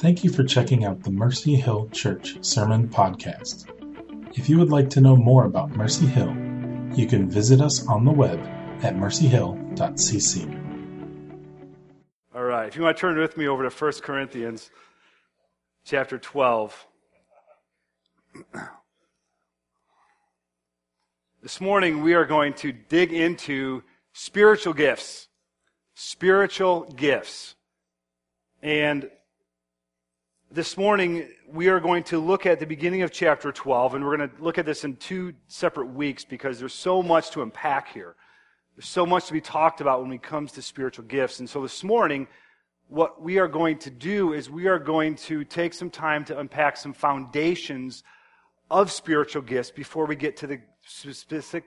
Thank you for checking out the Mercy Hill Church Sermon Podcast. If you would like to know more about Mercy Hill, you can visit us on the web at mercyhill.cc. All right, if you want to turn with me over to 1 Corinthians chapter 12. This morning we are going to dig into spiritual gifts. Spiritual gifts. And this morning we are going to look at the beginning of chapter 12, and we're going to look at this in two separate weeks because there's so much to unpack here. There's so much to be talked about when it comes to spiritual gifts. And so this morning, what we are going to do is we are going to take some time to unpack some foundations of spiritual gifts before we get to the specific,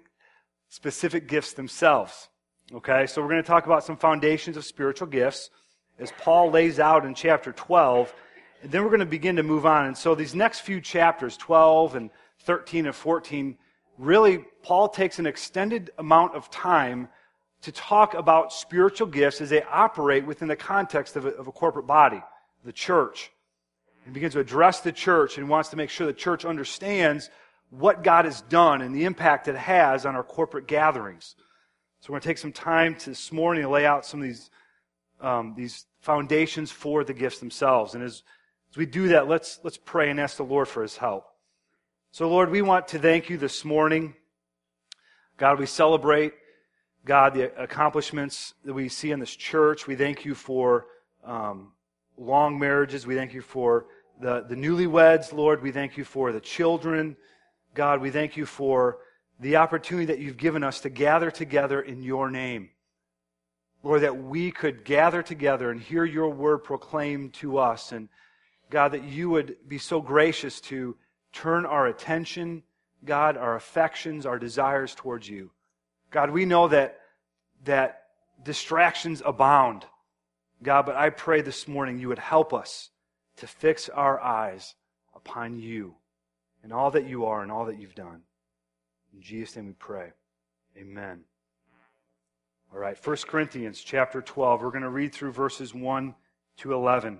specific gifts themselves. Okay, so we're going to talk about some foundations of spiritual gifts as Paul lays out in chapter 12. And then we're going to begin to move on. And so these next few chapters, 12 and 13 and 14, really, Paul takes an extended amount of time to talk about spiritual gifts as they operate within the context of a, of a corporate body, the church. He begins to address the church and wants to make sure the church understands what God has done and the impact it has on our corporate gatherings. So we're going to take some time to, this morning to lay out some of these, um, these foundations for the gifts themselves. And as, as we do that, let's, let's pray and ask the Lord for his help. So, Lord, we want to thank you this morning. God, we celebrate, God, the accomplishments that we see in this church. We thank you for um, long marriages. We thank you for the, the newlyweds, Lord. We thank you for the children. God, we thank you for the opportunity that you've given us to gather together in your name. Lord, that we could gather together and hear your word proclaimed to us. And God, that you would be so gracious to turn our attention, God, our affections, our desires towards you. God, we know that, that distractions abound. God, but I pray this morning you would help us to fix our eyes upon you and all that you are and all that you've done. In Jesus' name we pray. Amen. All right, 1 Corinthians chapter 12. We're going to read through verses 1 to 11.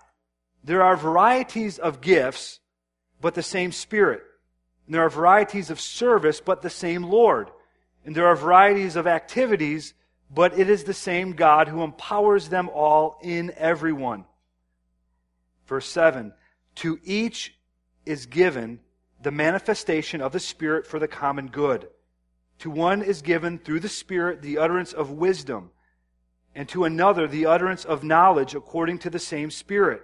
there are varieties of gifts, but the same Spirit. And there are varieties of service, but the same Lord. And there are varieties of activities, but it is the same God who empowers them all in everyone. Verse 7 To each is given the manifestation of the Spirit for the common good. To one is given through the Spirit the utterance of wisdom, and to another the utterance of knowledge according to the same Spirit.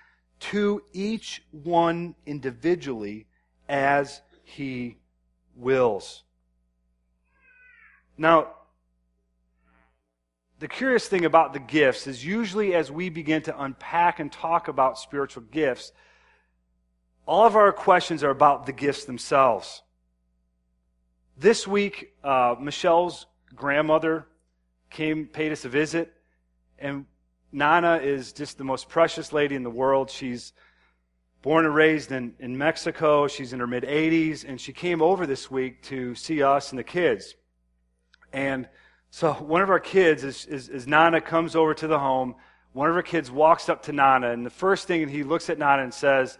to each one individually as he wills. Now, the curious thing about the gifts is usually as we begin to unpack and talk about spiritual gifts, all of our questions are about the gifts themselves. This week, uh, Michelle's grandmother came, paid us a visit, and Nana is just the most precious lady in the world. She's born and raised in, in Mexico. She's in her mid 80s, and she came over this week to see us and the kids. And so one of our kids, as, as, as Nana comes over to the home, one of our kids walks up to Nana, and the first thing he looks at Nana and says,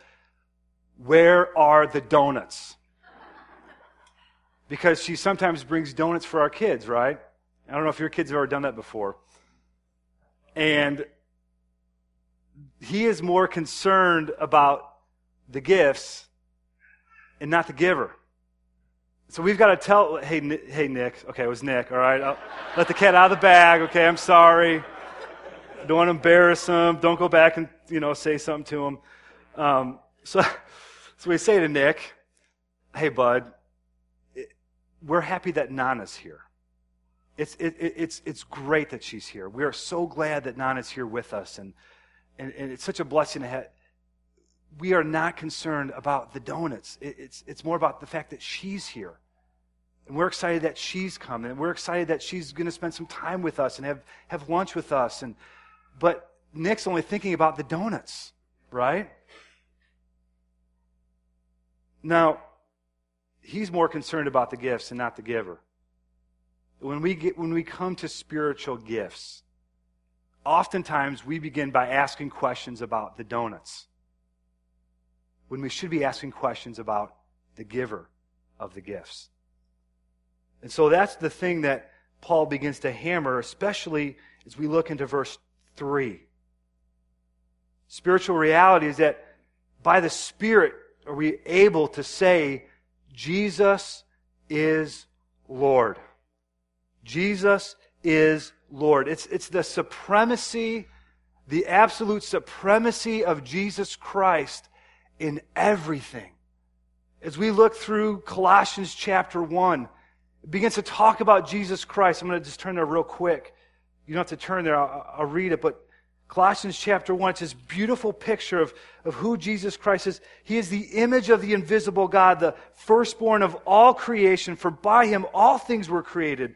Where are the donuts? Because she sometimes brings donuts for our kids, right? I don't know if your kids have ever done that before. And he is more concerned about the gifts and not the giver. So we've got to tell, hey, hey, Nick. Okay, it was Nick. All right, I'll let the cat out of the bag. Okay, I'm sorry. Don't want to embarrass him. Don't go back and you know say something to him. Um, so, so we say to Nick, "Hey, bud, we're happy that Nana's here. It's it, it's it's great that she's here. We are so glad that Nana's here with us, and and, and it's such a blessing to have." we are not concerned about the donuts. It's, it's more about the fact that she's here. And we're excited that she's coming. And we're excited that she's going to spend some time with us and have, have lunch with us. And, but Nick's only thinking about the donuts, right? Now, he's more concerned about the gifts and not the giver. When we, get, when we come to spiritual gifts, oftentimes we begin by asking questions about the donuts when we should be asking questions about the giver of the gifts. And so that's the thing that Paul begins to hammer, especially as we look into verse 3. Spiritual reality is that by the Spirit are we able to say, Jesus is Lord. Jesus is Lord. It's, it's the supremacy, the absolute supremacy of Jesus Christ in everything. As we look through Colossians chapter 1, it begins to talk about Jesus Christ. I'm going to just turn there real quick. You don't have to turn there, I'll, I'll read it. But Colossians chapter 1, it's this beautiful picture of, of who Jesus Christ is. He is the image of the invisible God, the firstborn of all creation, for by him all things were created,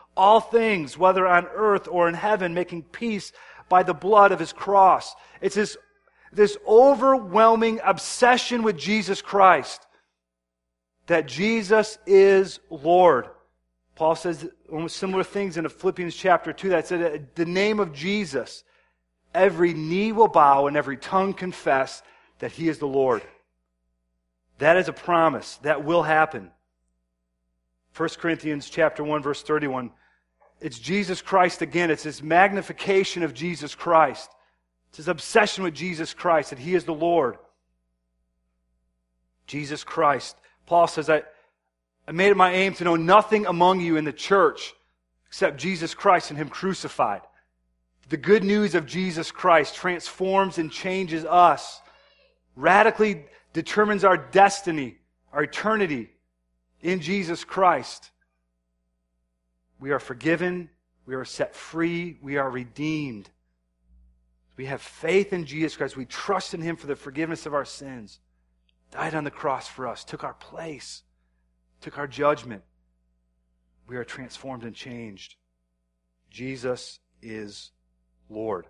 all things, whether on earth or in heaven, making peace by the blood of his cross. It's his this overwhelming obsession with Jesus Christ that Jesus is Lord. Paul says almost similar things in Philippians chapter 2 that said, the name of Jesus, every knee will bow and every tongue confess that he is the Lord. That is a promise that will happen. 1 Corinthians chapter 1 verse 31. It's Jesus Christ again. It's this magnification of Jesus Christ. It's his obsession with Jesus Christ, that he is the Lord. Jesus Christ. Paul says, I, I made it my aim to know nothing among you in the church except Jesus Christ and him crucified. The good news of Jesus Christ transforms and changes us, radically determines our destiny, our eternity in Jesus Christ. We are forgiven, we are set free, we are redeemed. We have faith in Jesus Christ. We trust in Him for the forgiveness of our sins. Died on the cross for us, took our place, took our judgment. We are transformed and changed. Jesus is Lord.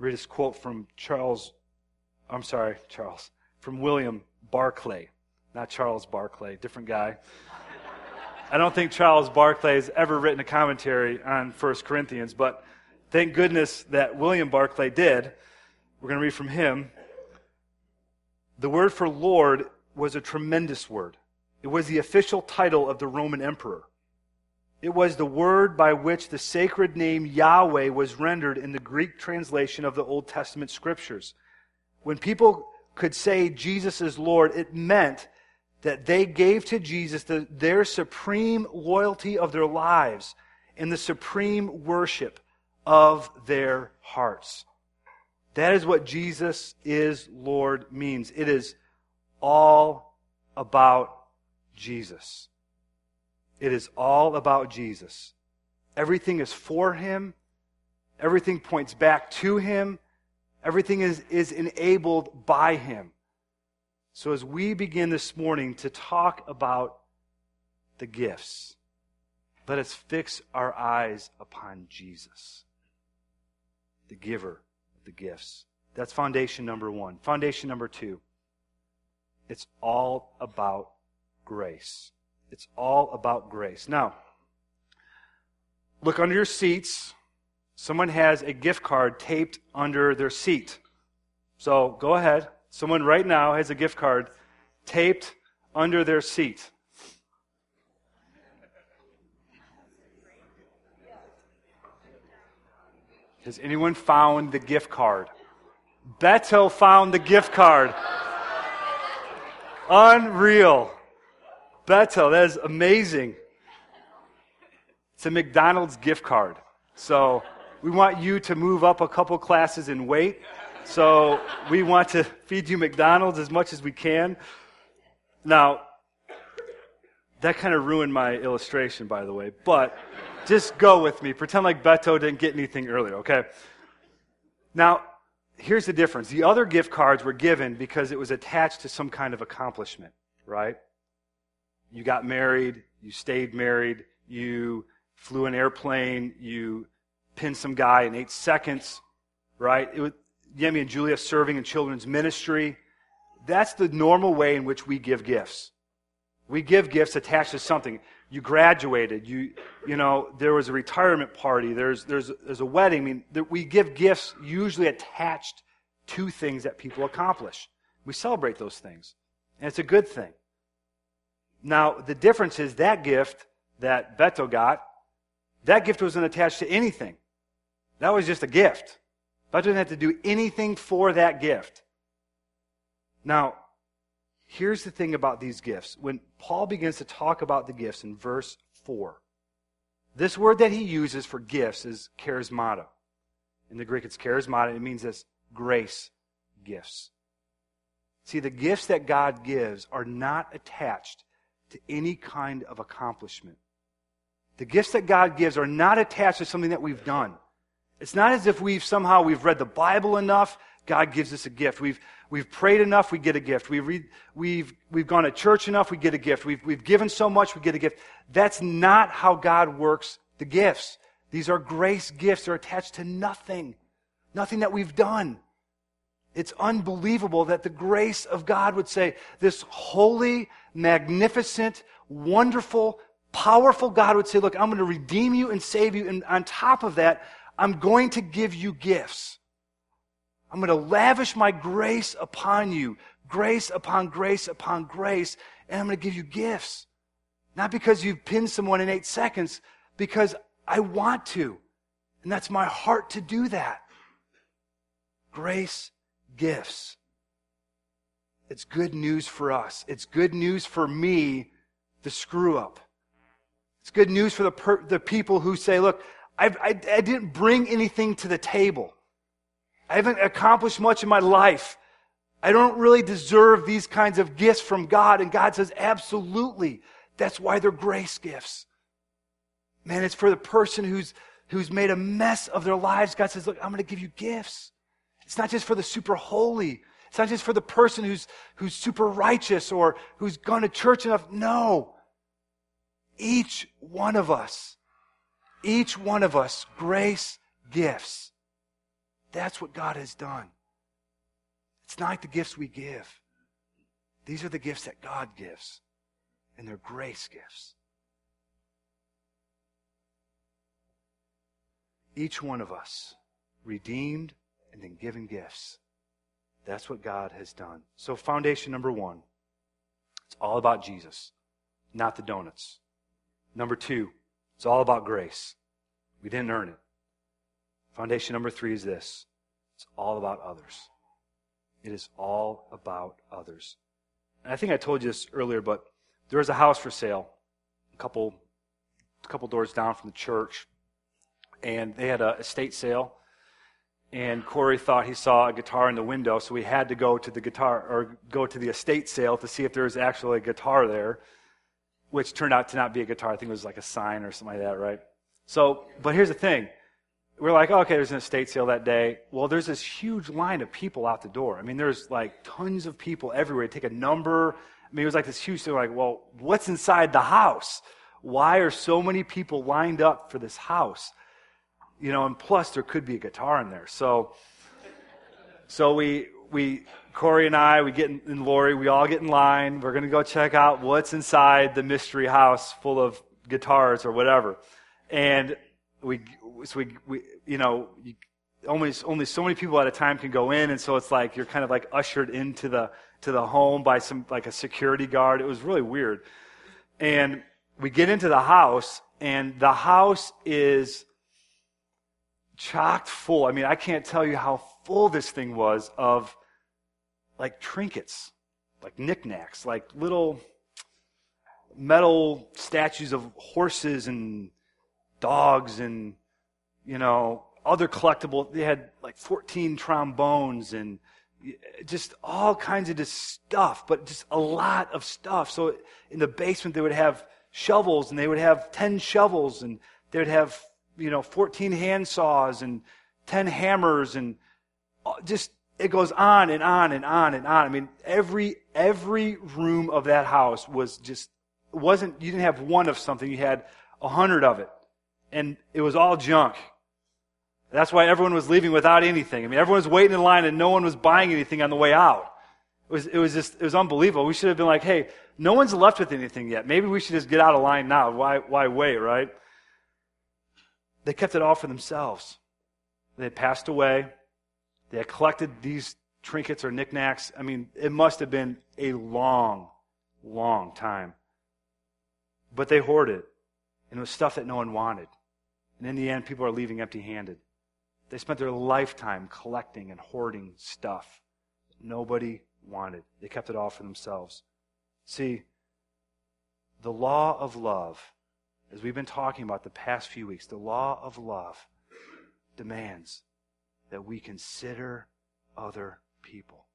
Read this quote from Charles, I'm sorry, Charles, from William Barclay. Not Charles Barclay, different guy. I don't think Charles Barclay has ever written a commentary on 1 Corinthians, but Thank goodness that William Barclay did. We're going to read from him. The word for Lord was a tremendous word. It was the official title of the Roman emperor. It was the word by which the sacred name Yahweh was rendered in the Greek translation of the Old Testament scriptures. When people could say Jesus is Lord, it meant that they gave to Jesus the, their supreme loyalty of their lives and the supreme worship of their hearts. That is what Jesus is Lord means. It is all about Jesus. It is all about Jesus. Everything is for Him. Everything points back to Him. Everything is, is enabled by Him. So as we begin this morning to talk about the gifts, let us fix our eyes upon Jesus the giver of the gifts. That's foundation number one. Foundation number two it's all about grace. It's all about grace. Now, look under your seats. Someone has a gift card taped under their seat. So go ahead. Someone right now has a gift card taped under their seat. Has anyone found the gift card? Beto found the gift card. Unreal. Beto, that is amazing. It's a McDonald's gift card. So we want you to move up a couple classes in weight. So we want to feed you McDonald's as much as we can. Now, that kind of ruined my illustration, by the way, but just go with me. Pretend like Beto didn't get anything earlier, okay? Now, here's the difference. The other gift cards were given because it was attached to some kind of accomplishment, right? You got married, you stayed married, you flew an airplane, you pinned some guy in eight seconds, right? It was Yemi and Julia serving in children's ministry. That's the normal way in which we give gifts. We give gifts attached to something. You graduated. You, you know, there was a retirement party. There's, there's, there's a wedding. I mean, we give gifts usually attached to things that people accomplish. We celebrate those things. And it's a good thing. Now, the difference is that gift that Beto got, that gift wasn't attached to anything. That was just a gift. Beto didn't have to do anything for that gift. Now, here's the thing about these gifts. When Paul begins to talk about the gifts in verse 4, this word that he uses for gifts is charismata. In the Greek, it's charismata. It means this grace gifts. See, the gifts that God gives are not attached to any kind of accomplishment. The gifts that God gives are not attached to something that we've done. It's not as if we've somehow we've read the Bible enough, God gives us a gift. We've, we've prayed enough, we get a gift. We've, read, we've, we've gone to church enough, we get a gift. We've, we've given so much, we get a gift. That's not how God works the gifts. These are grace gifts. They're attached to nothing. Nothing that we've done. It's unbelievable that the grace of God would say, this holy, magnificent, wonderful, powerful God would say, look, I'm going to redeem you and save you. And on top of that, I'm going to give you gifts. I'm going to lavish my grace upon you. Grace upon grace upon grace. And I'm going to give you gifts. Not because you've pinned someone in eight seconds, because I want to. And that's my heart to do that. Grace gifts. It's good news for us. It's good news for me, the screw up. It's good news for the, per, the people who say, look, I, I, I didn't bring anything to the table. I haven't accomplished much in my life. I don't really deserve these kinds of gifts from God. And God says, absolutely. That's why they're grace gifts. Man, it's for the person who's, who's made a mess of their lives. God says, look, I'm going to give you gifts. It's not just for the super holy. It's not just for the person who's, who's super righteous or who's gone to church enough. No. Each one of us, each one of us, grace gifts. That's what God has done. It's not the gifts we give. These are the gifts that God gives, and they're grace gifts. Each one of us, redeemed and then given gifts. That's what God has done. So, foundation number one, it's all about Jesus, not the donuts. Number two, it's all about grace. We didn't earn it. Foundation number three is this it's all about others. It is all about others. And I think I told you this earlier, but there was a house for sale a couple, a couple doors down from the church, and they had a estate sale. And Corey thought he saw a guitar in the window, so we had to go to the guitar or go to the estate sale to see if there was actually a guitar there, which turned out to not be a guitar. I think it was like a sign or something like that, right? So, but here's the thing we're like, oh, okay, there's an estate sale that day. Well, there's this huge line of people out the door. I mean, there's like tons of people everywhere. Take a number. I mean, it was like this huge thing. Like, well, what's inside the house? Why are so many people lined up for this house? You know, and plus there could be a guitar in there. So, so we we Corey and I, we get in, and Lori, we all get in line. We're going to go check out what's inside the mystery house full of guitars or whatever. And we, so we, we you know, you, only, only so many people at a time can go in. And so it's like, you're kind of like ushered into the, to the home by some, like a security guard. It was really weird. And we get into the house and the house is chocked full. I mean, I can't tell you how full this thing was of like trinkets, like knickknacks, like little metal statues of horses and dogs and, you know, other collectible. They had like 14 trombones and just all kinds of just stuff, but just a lot of stuff. So in the basement, they would have shovels and they would have 10 shovels and they would have, you know, 14 hand saws and 10 hammers and uh, just, it goes on and on and on and on. I mean, every, every room of that house was just, wasn't, you didn't have one of something, you had a hundred of it. And it was all junk. That's why everyone was leaving without anything. I mean, everyone was waiting in line and no one was buying anything on the way out. It was, it was just, it was unbelievable. We should have been like, hey, no one's left with anything yet. Maybe we should just get out of line now. Why, why wait, right? They kept it all for themselves. They passed away. They had collected these trinkets or knickknacks. I mean, it must have been a long, long time. But they hoarded. And it was stuff that no one wanted. And in the end, people are leaving empty handed. They spent their lifetime collecting and hoarding stuff that nobody wanted. They kept it all for themselves. See, the law of love, as we've been talking about the past few weeks, the law of love demands that we consider other people.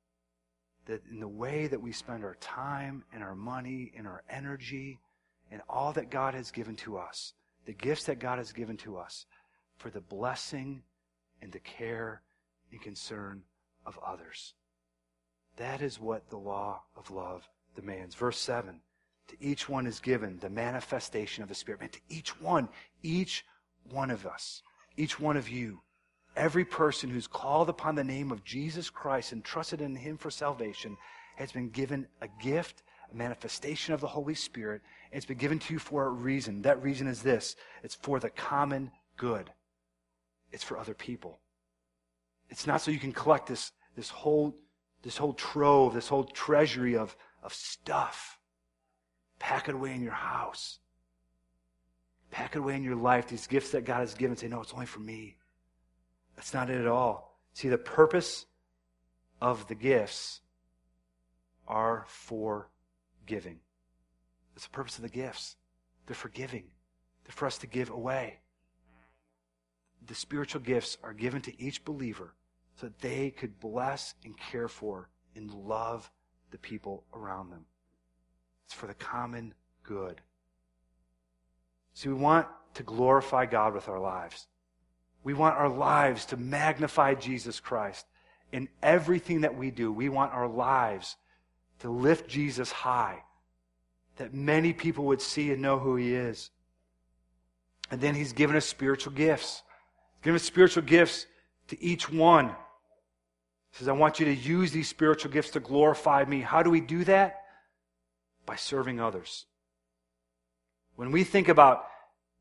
That in the way that we spend our time and our money and our energy and all that God has given to us, the gifts that God has given to us for the blessing and the care and concern of others. That is what the law of love demands. Verse 7 To each one is given the manifestation of the Spirit. Man, to each one, each one of us, each one of you, every person who's called upon the name of Jesus Christ and trusted in Him for salvation has been given a gift, a manifestation of the Holy Spirit, and it's been given to you for a reason. That reason is this it's for the common good, it's for other people. It's not so you can collect this, this whole this whole trove, this whole treasury of, of stuff. Pack it away in your house. Pack it away in your life, these gifts that God has given. Say, no, it's only for me. That's not it at all. See, the purpose of the gifts are for giving. That's the purpose of the gifts. They're for giving. They're for us to give away. The spiritual gifts are given to each believer so that they could bless and care for and love the people around them. It's for the common good. See, we want to glorify God with our lives. We want our lives to magnify Jesus Christ. In everything that we do, we want our lives to lift Jesus high, that many people would see and know who he is. And then he's given us spiritual gifts. He's given us spiritual gifts to each one. He says, I want you to use these spiritual gifts to glorify me. How do we do that? By serving others. When we think about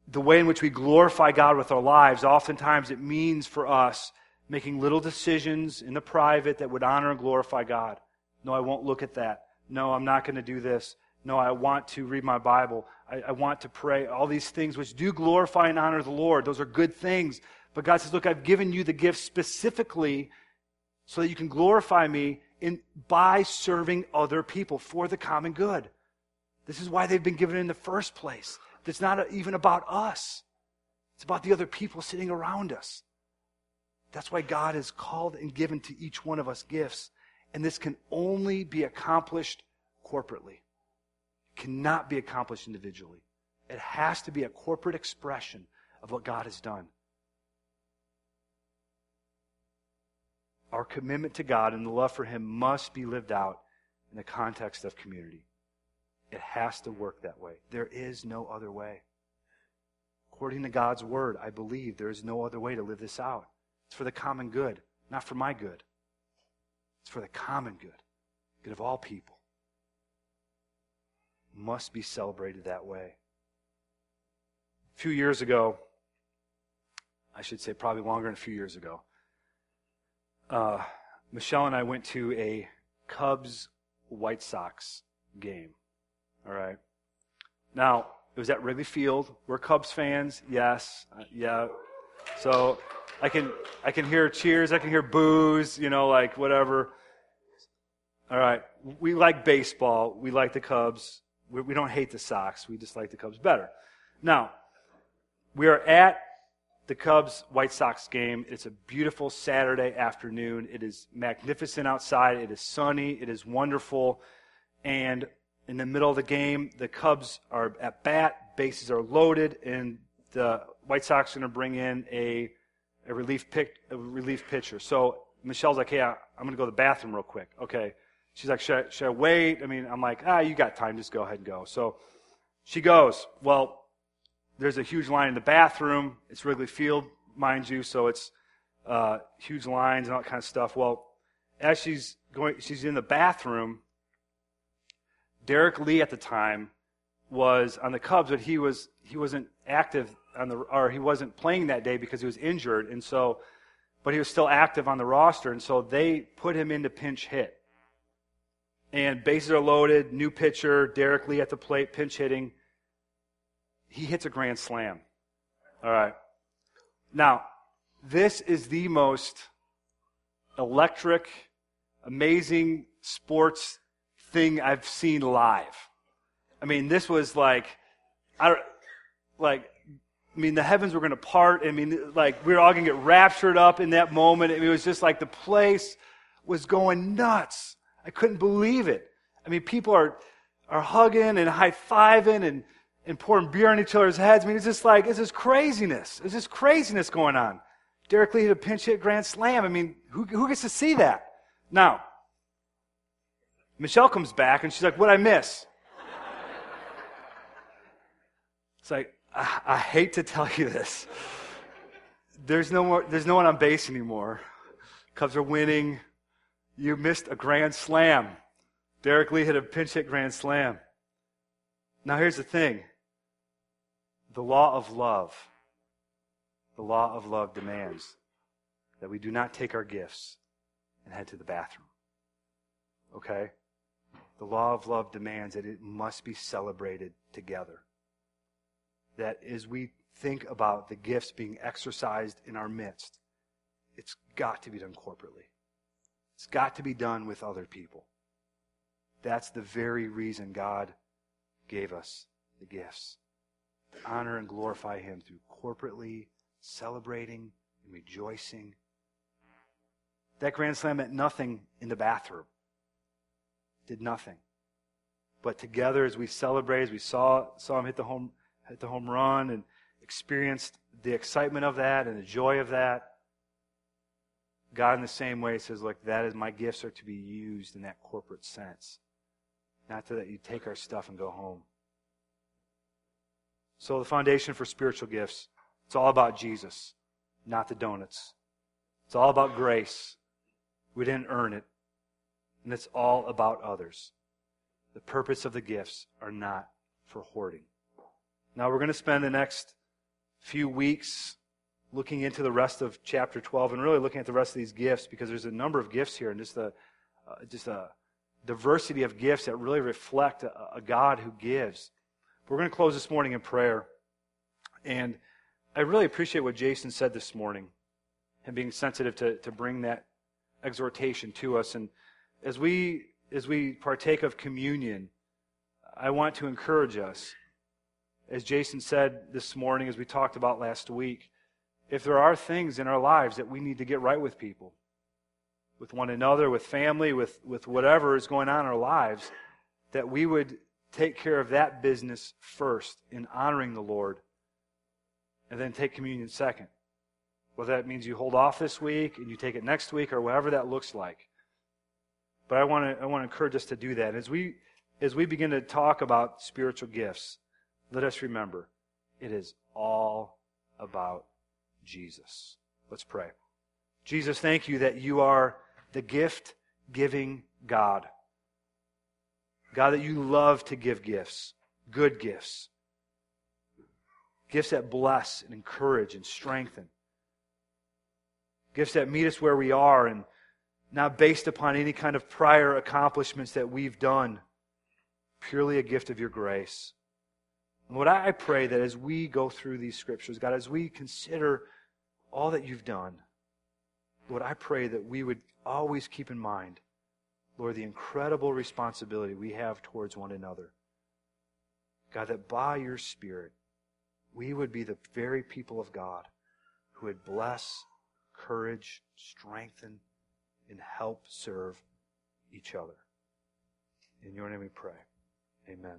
the way in which we glorify God with our lives, oftentimes it means for us making little decisions in the private that would honor and glorify God. No, I won't look at that. No, I'm not going to do this. No, I want to read my Bible. I, I, want to pray. All these things which do glorify and honor the Lord. Those are good things. But God says, look, I've given you the gift specifically so that you can glorify me in, by serving other people for the common good. This is why they've been given in the first place. It's not even about us. It's about the other people sitting around us. That's why God has called and given to each one of us gifts. And this can only be accomplished corporately. It cannot be accomplished individually. It has to be a corporate expression of what God has done. Our commitment to God and the love for Him must be lived out in the context of community. It has to work that way. There is no other way. According to God's word, I believe there is no other way to live this out. It's for the common good, not for my good. It's for the common good, good of all people. Must be celebrated that way. A few years ago, I should say probably longer than a few years ago, uh, Michelle and I went to a Cubs White Sox game. All right. Now, it was at Wrigley Field. We're Cubs fans. Yes. Uh, yeah. So I can I can hear cheers, I can hear boos, you know, like whatever. All right. We like baseball. We like the Cubs. We, we don't hate the Sox. We just like the Cubs better. Now, we are at the Cubs White Sox game. It's a beautiful Saturday afternoon. It is magnificent outside. It is sunny. It is wonderful. And in the middle of the game, the Cubs are at bat, bases are loaded, and the White Sox are going to bring in a, a relief pick, a relief pitcher. So Michelle's like, "Hey, I'm going to go to the bathroom real quick." Okay. She's like, should I, should I wait? I mean, I'm like, ah, you got time. Just go ahead and go. So she goes. Well, there's a huge line in the bathroom. It's Wrigley Field, mind you, so it's uh, huge lines and all that kind of stuff. Well, as she's going, she's in the bathroom. Derrek Lee at the time was on the Cubs, but he was he wasn't active on the or he wasn't playing that day because he was injured, and so, but he was still active on the roster, and so they put him into pinch hit. And bases are loaded, new pitcher, Derrek Lee at the plate, pinch hitting he hits a grand slam. All right. Now, this is the most electric, amazing sports thing I've seen live. I mean, this was like, I don't, like, I mean, the heavens were going to part. I mean, like, we were all going to get raptured up in that moment. It was just like the place was going nuts. I couldn't believe it. I mean, people are, are hugging and high fiving and and pouring beer on each other's heads. I mean, it's just like, it's just craziness. It's just craziness going on. Derrek Lee hit a pinch hit grand slam. I mean, who, who gets to see that? Now, Michelle comes back and she's like, What'd I miss? It's like, I, I hate to tell you this. There's no more, there's no one on base anymore. Cubs are winning. You missed a grand slam. Derrek Lee hit a pinch hit grand slam. Now here's the thing. The law of love, the law of love demands that we do not take our gifts and head to the bathroom. Okay? The law of love demands that it must be celebrated together. That as we think about the gifts being exercised in our midst, it's got to be done corporately. It's got to be done with other people. That's the very reason God gave us the gifts to honor and glorify Him through corporately celebrating and rejoicing. That Grand Slam meant nothing in the bathroom, did nothing. But together, as we celebrated, as we saw, saw him hit the home, hit the home run and experienced the excitement of that and the joy of that, God, in the same way, says, Look, that is my gifts are to be used in that corporate sense. Not to that you take our stuff and go home. So, the foundation for spiritual gifts, it's all about Jesus, not the donuts. It's all about grace. We didn't earn it. And it's all about others. The purpose of the gifts are not for hoarding. Now, we're going to spend the next few weeks looking into the rest of chapter 12 and really looking at the rest of these gifts because there's a number of gifts here and just a, uh, just a diversity of gifts that really reflect a, a God who gives. But We're going to close this morning in prayer. And I really appreciate what Jason said this morning and being sensitive to, to bring that exhortation to us. And as we, as we partake of communion, I want to encourage us. As Jason said this morning, as we talked about last week, if there are things in our lives that we need to get right with people, with one another, with family, with, with whatever is going on in our lives, that we would take care of that business first in honoring the Lord, and then take communion second. Whether that means you hold off this week and you take it next week or whatever that looks like. But I want to I want to encourage us to do that. As we as we begin to talk about spiritual gifts, let us remember it is all about Jesus. Let's pray. Jesus, thank you that you are the gift giving God. God, that you love to give gifts, good gifts, gifts that bless and encourage and strengthen, gifts that meet us where we are and not based upon any kind of prior accomplishments that we've done, purely a gift of your grace. And Lord, I pray that as we go through these scriptures, God, as we consider all that you've done, Lord, I pray that we would always keep in mind, Lord, the incredible responsibility we have towards one another. God, that by your Spirit, we would be the very people of God who would bless, courage, strengthen, and help serve each other. In your name we pray. Amen.